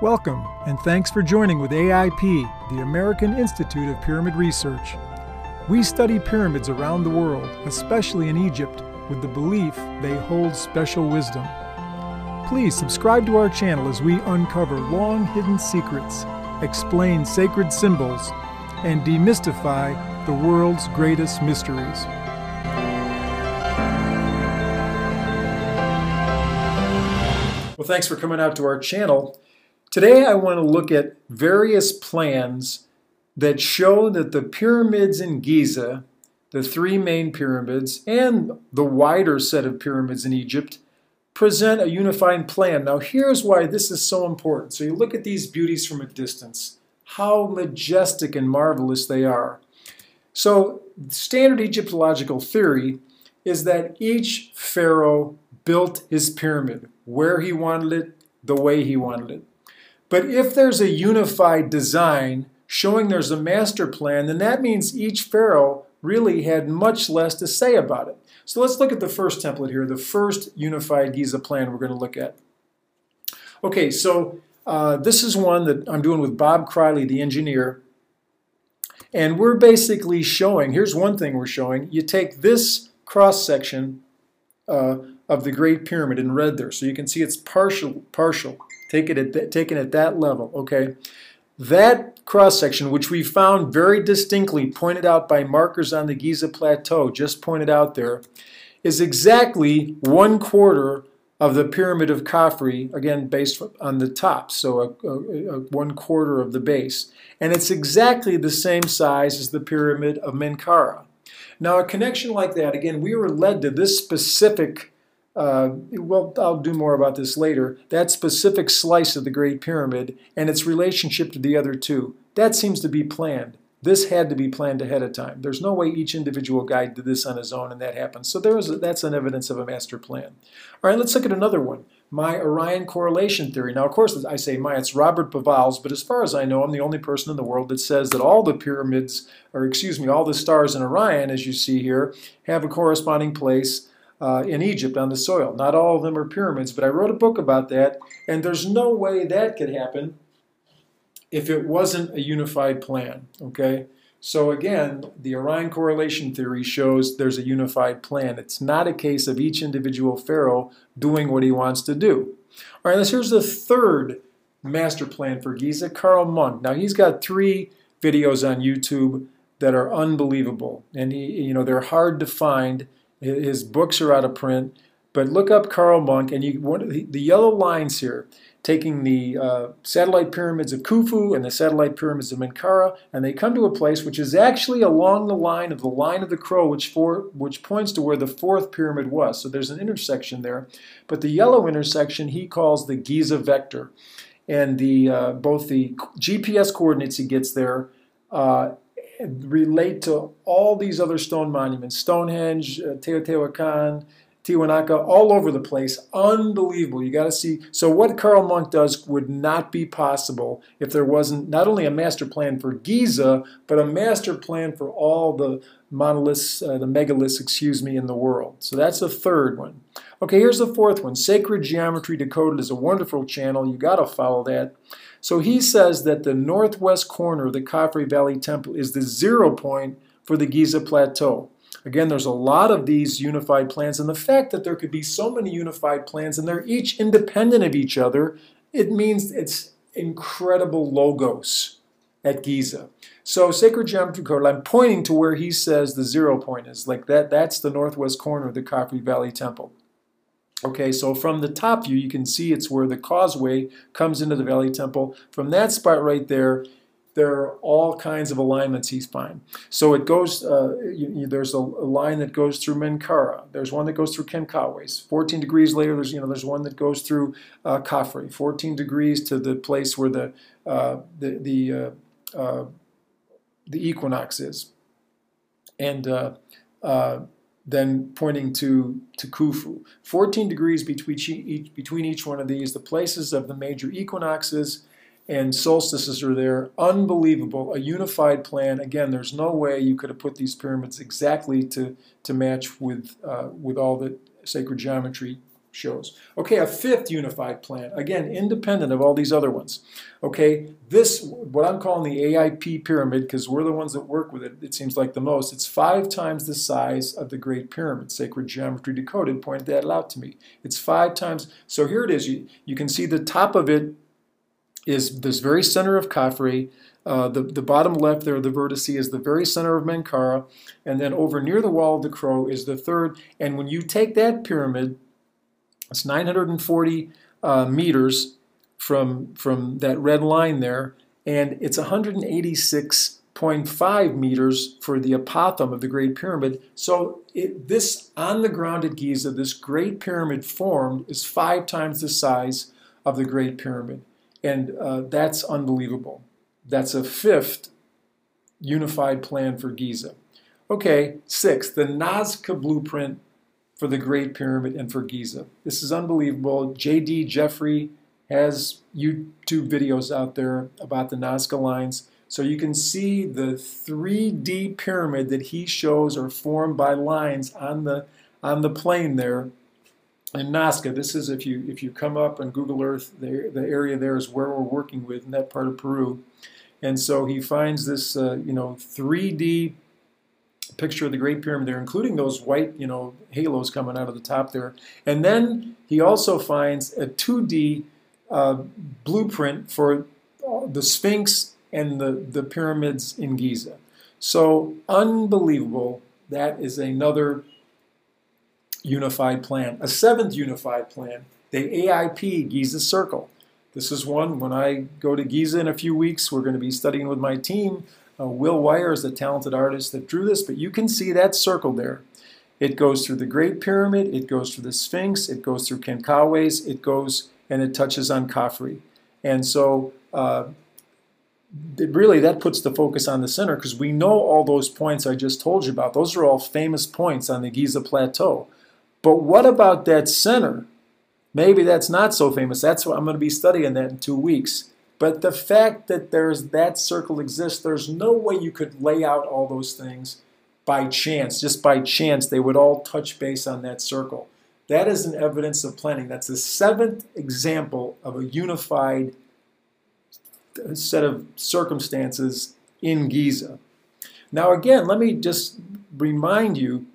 Welcome, and thanks for joining with AIP, the American Institute of Pyramid Research. We study pyramids around the world, especially in Egypt, with the belief they hold special wisdom. Please subscribe to our channel as we uncover long hidden secrets, explain sacred symbols, and demystify the world's greatest mysteries. Well, thanks for coming out to our channel. Today I want to look at various plans that show that the pyramids in Giza, the three main pyramids, and the wider set of pyramids in Egypt present a unified plan. Now here's why this is so important. So you look at these beauties from a distance, how majestic and marvelous they are. So standard Egyptological theory is that each pharaoh built his pyramid where he wanted it, the way he wanted it. But if there's a unified design showing there's a master plan, then that means each pharaoh really had much less to say about it. So let's look at the first template here, the first unified Giza plan we're going to look at. Okay, so uh, this is one that I'm doing with Bob Criley, the engineer. And we're basically showing, here's one thing we're showing. You take this cross section uh, of the Great Pyramid in red there. So you can see it's partial, partial, taken at, taken at that level, okay? That cross-section, which we found very distinctly pointed out by markers on the Giza Plateau, just pointed out there, is exactly one quarter of the Pyramid of Khafre, again based on the top, so a, a, a one quarter of the base. And it's exactly the same size as the Pyramid of Menkaure. Now a connection like that, again, we were led to this specific uh, well, I'll do more about this later, that specific slice of the Great Pyramid and its relationship to the other two, that seems to be planned. This had to be planned ahead of time. There's no way each individual guy did this on his own and that happened. So there was a, that's an evidence of a master plan. All right, let's look at another one. My Orion correlation theory. Now, of course, I say my, it's Robert Bauval's, but as far as I know, I'm the only person in the world that says that all the pyramids, or excuse me, all the stars in Orion, as you see here, have a corresponding place uh, in Egypt on the soil. Not all of them are pyramids, but I wrote a book about that, and there's no way that could happen if it wasn't a unified plan, okay? So again, the Orion correlation theory shows there's a unified plan. It's not a case of each individual pharaoh doing what he wants to do. All right, so here's the third master plan for Giza, Carl Munck. Now he's got three videos on YouTube that are unbelievable, and he, you know they're hard to find. His books are out of print, but look up Carl Munck, and you one the, the yellow lines here, taking the uh, satellite pyramids of Khufu and the satellite pyramids of Menkaure, and they come to a place which is actually along the line of the line of the crow, which for which points to where the fourth pyramid was. So there's an intersection there, but the yellow intersection he calls the Giza vector, and the uh, both the GPS coordinates he gets there. Uh, relate to all these other stone monuments, Stonehenge, uh, Teotihuacan, Tiwanaku, all over the place. Unbelievable. You got to see. So what Carl Munck does would not be possible if there wasn't not only a master plan for Giza, but a master plan for all the monoliths, uh, the megaliths, excuse me, in the world. So that's the third one. Okay, here's the fourth one. Sacred Geometry Decoded is a wonderful channel. You got to follow that. So he says that the northwest corner of the Khafre Valley Temple is the zero point for the Giza Plateau. Again, there's a lot of these unified plans, and the fact that there could be so many unified plans and they're each independent of each other, it means it's incredible logos at Giza. So sacred geometry code, I'm pointing to where he says the zero point is. Like that, that's the northwest corner of the Khafre Valley Temple. Okay, so from the top view, you can see it's where the causeway comes into the Valley Temple. From that spot right there, there are all kinds of alignments he's fine. So it goes, uh, you, you, there's a, line that goes through Menkaure. There's one that goes through Khentkawes. 14 degrees later, there's, you know, there's one that goes through uh, Khafre. 14 degrees to the place where the, uh, the, the, uh, uh, the equinox is. And uh, uh then pointing to, to Khufu. 14 degrees between each, between each one of these, the places of the major equinoxes and solstices are there. Unbelievable, a unified plan. Again, there's no way you could have put these pyramids exactly to, to match with, uh, with all the sacred geometry shows. Okay, a fifth unified plan, again, independent of all these other ones. Okay, this, what I'm calling the AIP pyramid, because we're the ones that work with it, it seems like the most, it's five times the size of the Great Pyramid. Sacred Geometry Decoded pointed that out to me. It's five times, so here it is. You, you can see the top of it is this very center of Khafre. Uh, the, the bottom left there, the vertice, is the very center of Menkaura. And then over near the wall of the crow is the third. And when you take that pyramid, it's 940 uh, meters from, from that red line there, and it's 186.5 meters for the apothem of the Great Pyramid. So it, this, on the ground at Giza, this Great Pyramid formed is five times the size of the Great Pyramid. And uh, that's unbelievable. That's a fifth unified plan for Giza. Okay, six, the Nazca blueprint for the Great Pyramid and for Giza. This is unbelievable. J.D. Jeffrey has YouTube videos out there about the Nazca lines. So you can see the 3D pyramid that he shows are formed by lines on the on the plane there in Nazca. This is if you if you come up on Google Earth, the, the area there is where we're working with in that part of Peru. And so he finds this uh, you know 3D picture of the Great Pyramid there, including those white, you know, halos coming out of the top there. And then he also finds a 2D uh, blueprint for the Sphinx and the, the pyramids in Giza. So unbelievable. That is another unified plan. A seventh unified plan, the AIP Giza Circle. This is one, when I go to Giza in a few weeks, we're going to be studying with my team uh, Will Wire is the talented artist that drew this, but you can see that circle there. It goes through the Great Pyramid, it goes through the Sphinx, it goes through Khentkawes, it goes and it touches on Khafre. And so uh, really that puts the focus on the center because we know all those points I just told you about. Those are all famous points on the Giza Plateau. But what about that center? Maybe that's not so famous. That's what I'm going to be studying that in two weeks. But the fact that there's that circle exists, there's no way you could lay out all those things by chance. Just by chance, they would all touch base on that circle. That is an evidence of planning. That's the seventh example of a unified uh, set of circumstances in Giza. Now, again, let me just remind you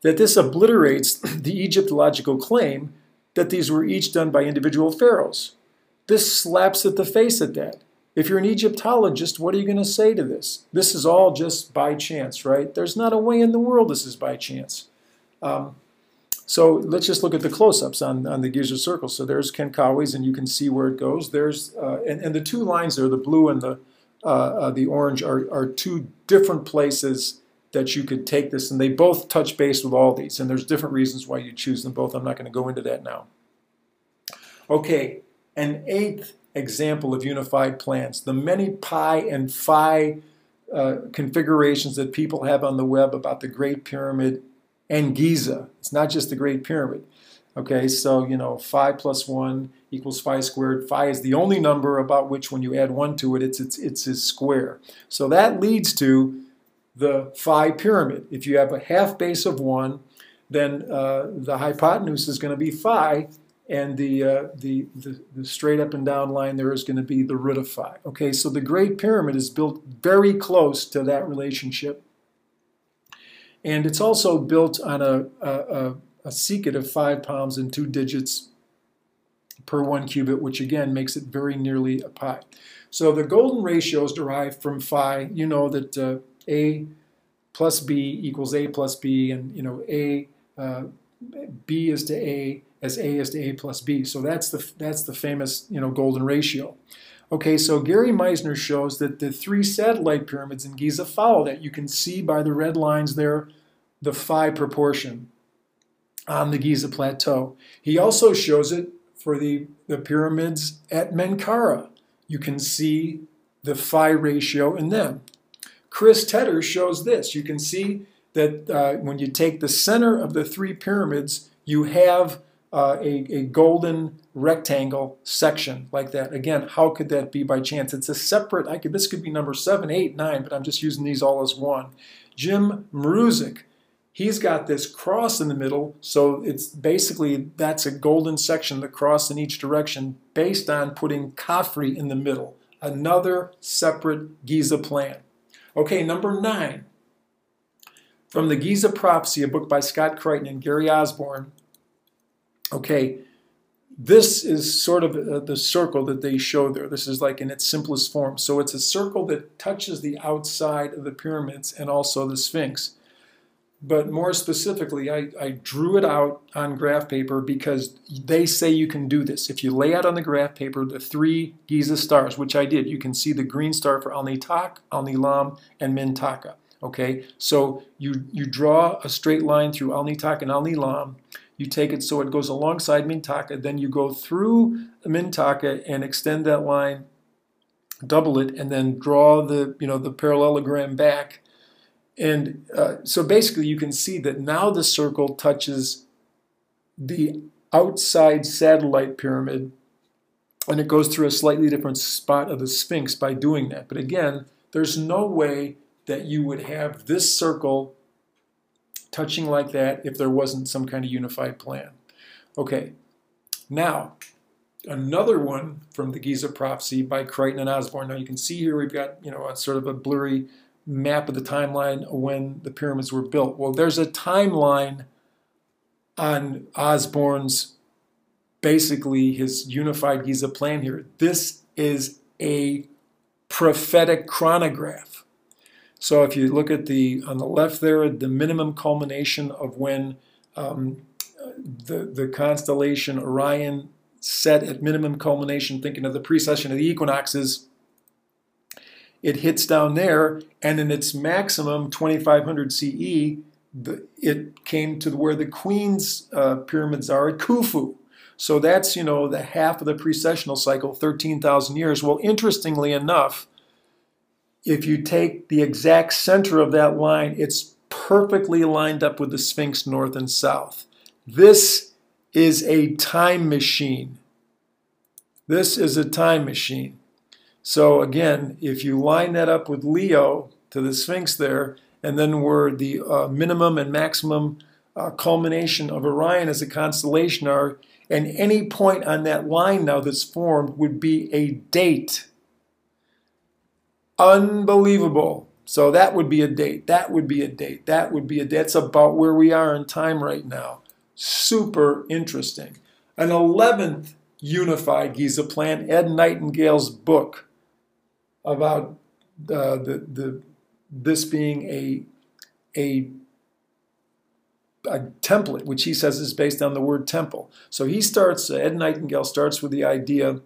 that this obliterates the Egyptological claim that these were each done by individual pharaohs. This slaps at the face at that. If you're an Egyptologist, what are you going to say to this? This is all just by chance, right? There's not a way in the world this is by chance. Um, so let's just look at the close-ups on, on the Giza circle. So there's Khentkawes, and you can see where it goes. There's uh, and, and the two lines there, the blue and the uh, uh, the orange, are, are two different places that you could take this, and they both touch base with all these. And there's different reasons why you choose them both. I'm not going to go into that now. Okay, an eighth example of unified plans, the many pi and phi uh, configurations that people have on the web about the Great Pyramid and Giza. It's not just the Great Pyramid. Okay, so you know, phi plus one equals phi squared. Phi is the only number about which when you add one to it, it's, it's, it's a square. So that leads to the phi pyramid. If you have a half base of one, then uh, the hypotenuse is going to be phi, and the, uh, the, the, the, straight up and down line there is going to be the root of phi. Okay, so the Great Pyramid is built very close to that relationship. And it's also built on a, a, a seked of five palms and two digits per one cubit, which again makes it very nearly a pi. So the golden ratio is derived from phi. You know that uh, A plus B equals A plus B, and you know A, uh, B is to A, as A is to A plus B. So that's the, that's the famous you know, golden ratio. Okay, so Gary Meisner shows that the three satellite pyramids in Giza follow that. You can see by the red lines there the phi proportion on the Giza Plateau. He also shows it for the, the pyramids at Menkaura. You can see the phi ratio in them. Chris Tedder shows this. You can see that uh, when you take the center of the three pyramids, you have uh, a, a golden rectangle section like that. Again, how could that be by chance? It's a separate, I could, this could be number seven, eight, nine, but I'm just using these all as one. Jim Maruzic He's got this cross in the middle, so it's basically that's a golden section, the cross in each direction, based on putting Khafre in the middle. Another separate Giza plan. Okay, number nine. From the Giza Prophecy, a book by Scott Creighton and Gary Osborn. Okay, this is sort of uh, the circle that they show there. This is like in its simplest form. So it's a circle that touches the outside of the pyramids and also the Sphinx. But more specifically, I, I drew it out on graph paper because they say you can do this. If you lay out on the graph paper the three Giza stars, which I did, you can see the green star for Al-Nitak, Al-Nilam, and Mintaka. Okay, so you, you draw a straight line through Al-Nitak and Al-Nilam. You take it so it goes alongside Mintaka, then you go through Mintaka and extend that line, double it, and then draw the, you know, the parallelogram back and uh, so basically you can see that now the circle touches the outside satellite pyramid and it goes through a slightly different spot of the Sphinx by doing that. But again, there's no way that you would have this circle touching like that if there wasn't some kind of unified plan. Okay, now another one from the Giza prophecy by Creighton and Osborn. Now you can see here we've got you know a sort of a blurry map of the timeline when the pyramids were built. Well, there's a timeline on Osborn's basically his unified Giza plan here. This is a prophetic chronograph. So if you look at the on the left there, the minimum culmination of when um, the the constellation Orion set at minimum culmination, thinking of the precession of the equinoxes, it hits down there, and in its maximum 2500 CE, the, it came to where the Queen's uh, pyramids are at Khufu. So that's, you know, the half of the precessional cycle, 13,000 years. Well, interestingly enough, if you take the exact center of that line, it's perfectly lined up with the Sphinx north and south. This is a time machine. This is a time machine. So again, if you line that up with Leo to the Sphinx there, and then where the uh, minimum and maximum uh, culmination of Orion as a constellation are, and any point on that line now that's formed would be a date. Unbelievable. So that would be a date. That would be a date. That would be a date. That's about where we are in time right now. Super interesting. An 11th unified Giza plan, Ed Nightingale's book about uh, the, the, this being a, a, a template, which he says is based on the word temple. So he starts, Ed Nightingale starts with the idea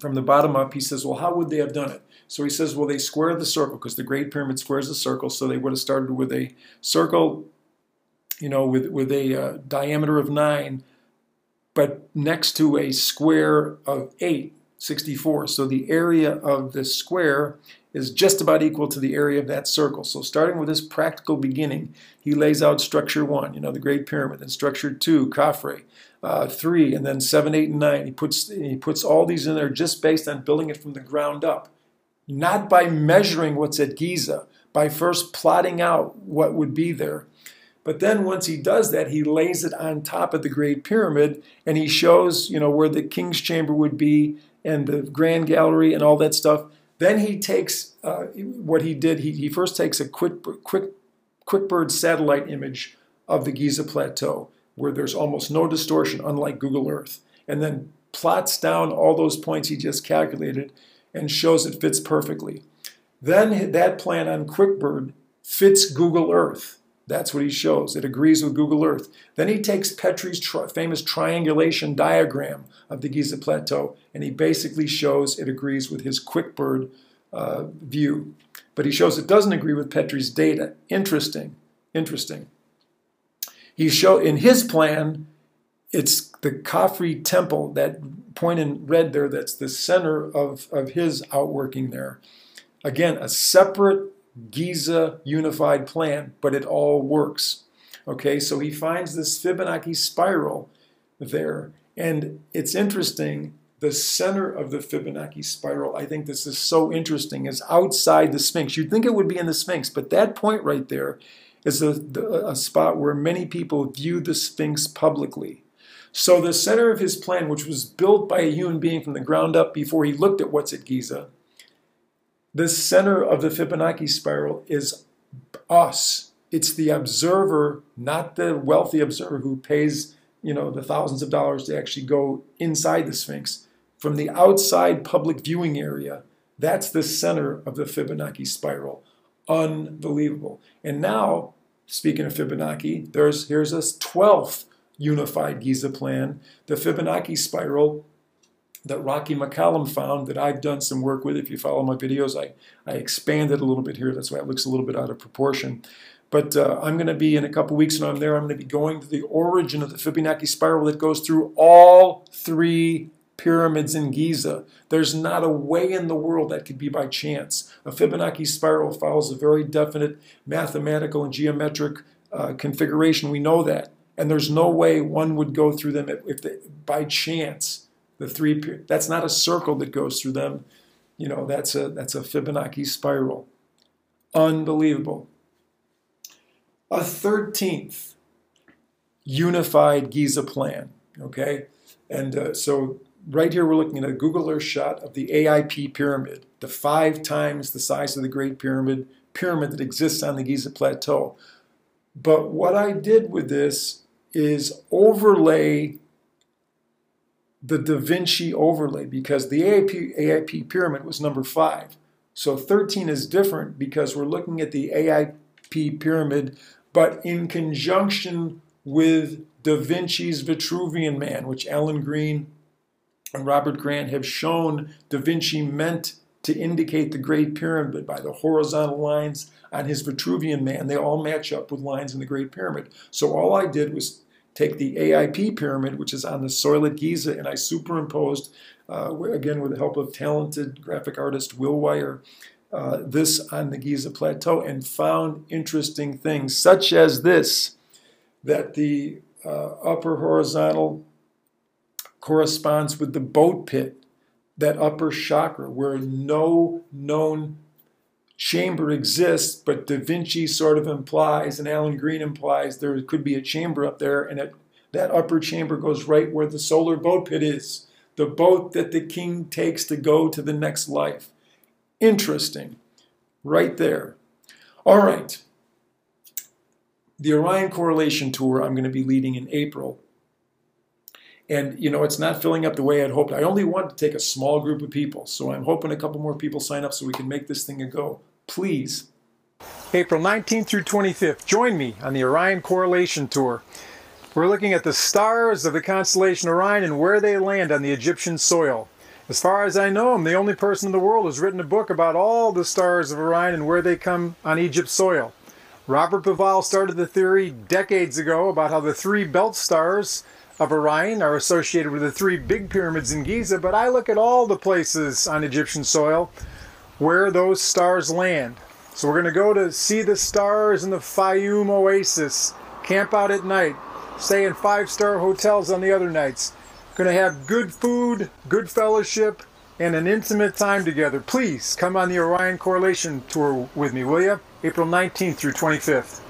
from the bottom up. He says, well, how would they have done it? So he says, well, they square the circle because the Great Pyramid squares the circle. So they would have started with a circle, you know, with, with a uh, diameter of nine, but next to a square of eight 64. So the area of this square is just about equal to the area of that circle. So starting with this practical beginning, he lays out structure one, you know, the Great Pyramid, and structure two, Khafre, uh, three, and then seven, eight, and nine. He puts, he puts all these in there just based on building it from the ground up, not by measuring what's at Giza, by first plotting out what would be there. But then once he does that, he lays it on top of the Great Pyramid, and he shows, you know, where the king's chamber would be, and the Grand Gallery and all that stuff. Then he takes uh, what he did. He, he first takes a quick, quick, QuickBird satellite image of the Giza Plateau, where there's almost no distortion, unlike Google Earth, and then plots down all those points he just calculated and shows it fits perfectly. Then that plan on QuickBird fits Google Earth. That's what he shows. It agrees with Google Earth. Then he takes Petrie's tri famous triangulation diagram of the Giza Plateau, and he basically shows it agrees with his QuickBird uh, view. But he shows it doesn't agree with Petrie's data. Interesting, interesting. He show in his plan, it's the Khafre temple, that point in red there, that's the center of, of his outworking there. Again, a separate Giza unified plan, but it all works. Okay, so he finds this Fibonacci spiral there. And it's interesting, the center of the Fibonacci spiral, I think this is so interesting, is outside the Sphinx. You'd think it would be in the Sphinx, but that point right there is a, a spot where many people view the Sphinx publicly. So the center of his plan, which was built by a human being from the ground up before he looked at what's at Giza, the center of the Fibonacci spiral is us. It's the observer, not the wealthy observer who pays, you know, the thousands of dollars to actually go inside the Sphinx. From the outside public viewing area, that's the center of the Fibonacci spiral. Unbelievable. And now, speaking of Fibonacci, there's here's a 12th unified Giza plan, the Fibonacci spiral that Rocky McCallum found that I've done some work with. If you follow my videos, I, I expanded a little bit here. That's why it looks a little bit out of proportion. But uh, I'm going to be, in a couple weeks when I'm there, I'm going to be going to the origin of the Fibonacci spiral that goes through all three pyramids in Giza. There's not a way in the world that could be by chance. A Fibonacci spiral follows a very definite mathematical and geometric uh, configuration. We know that. And there's no way one would go through them if they, by chance. The three that's not a circle that goes through them. You know, that's a that's a Fibonacci spiral. Unbelievable. A 13th unified Giza plan. Okay, and uh, so right here we're looking at a Google Earth shot of the AIP pyramid, the five times the size of the Great Pyramid pyramid that exists on the Giza Plateau. But what I did with this is overlay the Da Vinci overlay because the AIP, AIP pyramid was number five. So 13 is different because we're looking at the AIP pyramid, but in conjunction with Da Vinci's Vitruvian Man, which Alan Green and Robert Grant have shown Da Vinci meant to indicate the Great Pyramid by the horizontal lines on his Vitruvian Man. They all match up with lines in the Great Pyramid. So all I did was take the AIP pyramid, which is on the soil at Giza, and I superimposed, uh, again with the help of talented graphic artist Will Wire, uh, this on the Giza Plateau and found interesting things, such as this, that the uh, upper horizontal corresponds with the boat pit, that upper chakra, where no known chamber exists, but Da Vinci sort of implies, and Alan Green implies, there could be a chamber up there, and it, that upper chamber goes right where the solar boat pit is, the boat that the king takes to go to the next life. Interesting. Right there. All right. The Orion Correlation Tour I'm going to be leading in April and you know, it's not filling up the way I'd hoped. I only want to take a small group of people, so I'm hoping a couple more people sign up so we can make this thing a go. Please. April 19th through 25th, join me on the Orion Correlation Tour. We're looking at the stars of the constellation Orion and where they land on the Egyptian soil. As far as I know, I'm the only person in the world who's written a book about all the stars of Orion and where they come on Egypt's soil. Robert Bauval started the theory decades ago about how the three belt stars of Orion are associated with the three big pyramids in Giza, but I look at all the places on Egyptian soil where those stars land. So we're going to go to see the stars in the Fayum Oasis, camp out at night, stay in five-star hotels on the other nights. Going to have good food, good fellowship, and an intimate time together. Please come on the Orion Correlation Tour with me, will you? April 19th through 25th.